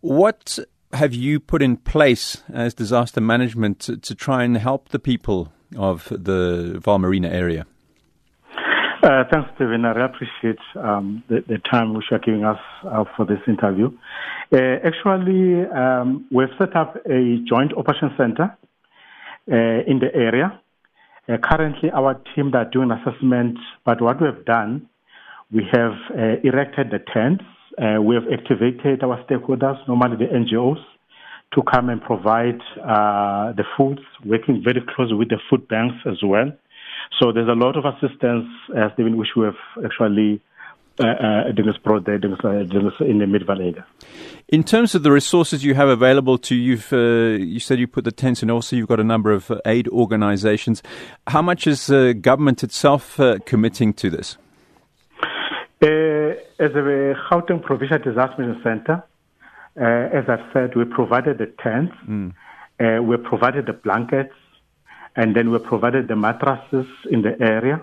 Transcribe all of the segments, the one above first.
What have you put in place as disaster management to, to try and help the people of the Vaal Marina area? Uh, thanks, Stephen. I appreciate um, the, the, time which you are giving us uh, for this interview. Uh, actually, um, we've set up a joint operation center uh, in the area. Uh, currently, our team are doing assessment, but what we have done, we have uh, erected the tents. We have activated our stakeholders, normally the NGOs, to come and provide the foods, working very closely with the food banks as well. So there's a lot of assistance, uh, Stephen, which we have actually uh, uh, in the Midvaal area. In terms of the resources you have available to you, uh, you said you put the tents and also you've got a number of uh, aid organizations. How much is uh, government itself uh, committing to this? As a Gauteng Provincial Disaster Management Center, as I've said, we provided the tents, mm. we provided the blankets, and then we provided the mattresses in the area.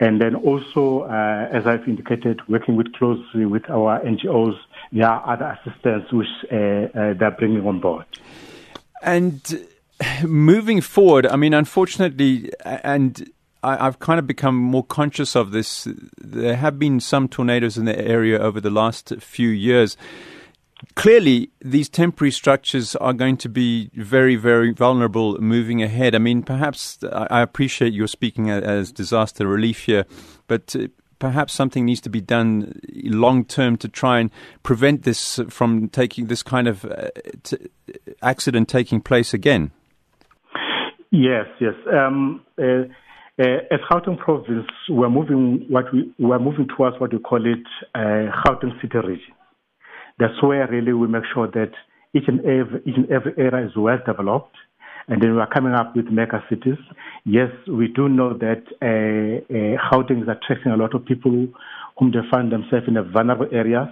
And then also, uh, as I've indicated, working with closely with our NGOs, there are other assistance which uh, uh, they're bringing on board. And moving forward, I mean, unfortunately, and I, have kind of become more conscious of this. There have been some tornadoes in the area over the last few years clearly these temporary structures are going to be very, very vulnerable moving ahead. I mean, perhaps I appreciate you're speaking as disaster relief here, but uh, perhaps something needs to be done long term to try and prevent this from taking this kind of uh, accident taking place again. Yes, yes. Um, uh, uh, as Gauteng province, we're moving what we we're moving towards what we call it uh, Gauteng City region. That's where really we make sure that each and every, each and every area is well developed. And then we are coming up with mega cities. Yes, we do know that uh, uh, Gauteng is attracting a lot of people whom they find themselves in the vulnerable areas.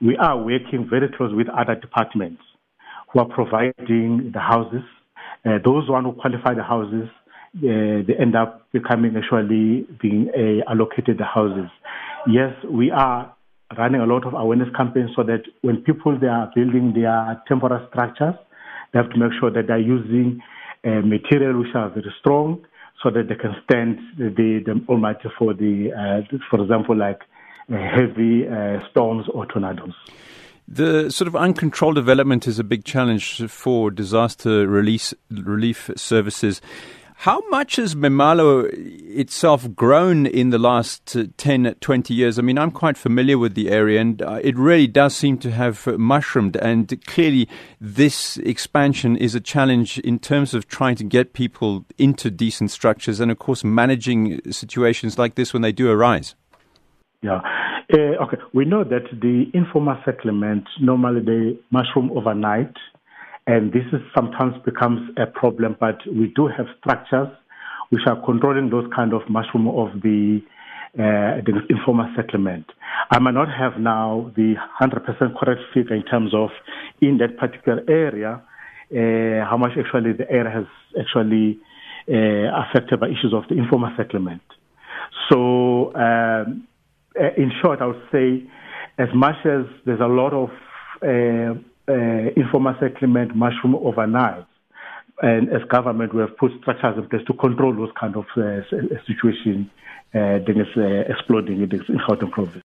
We are working very close with other departments who are providing the houses. Uh, those one who qualify the houses, they end up becoming actually being uh, allocated the houses. Yes, we are running a lot of awareness campaigns so that when people they are building their temporary structures, they have to make sure that they're using uh, material which are very strong so that they can stand the, the almighty for the, uh, for example, like uh, heavy storms or tornadoes. The sort of uncontrolled development is a big challenge for disaster release, relief services. How much has Memalo itself grown in the last uh, 10, 20 years? I mean, I'm quite familiar with the area and uh, it really does seem to have mushroomed. And clearly, this expansion is a challenge in terms of trying to get people into decent structures and, of course, managing situations like this when they do arise. Yeah. Uh, okay. We know that the informal settlement normally they mushroom overnight and this is sometimes becomes a problem, but we do have structures which are controlling those kind of mushroom of the, uh, the informal settlement. I might not have now the 100% correct figure in terms of in that particular area, uh, how much actually the area has actually uh, affected by issues of the informal settlement. So, um, uh, in short, I would say as much as there's a lot of uh, uh, informal settlement mushroom overnight. And as government, we have put structures in place to control those kind of uh, situations uh, that is uh, exploding in the Gauteng province.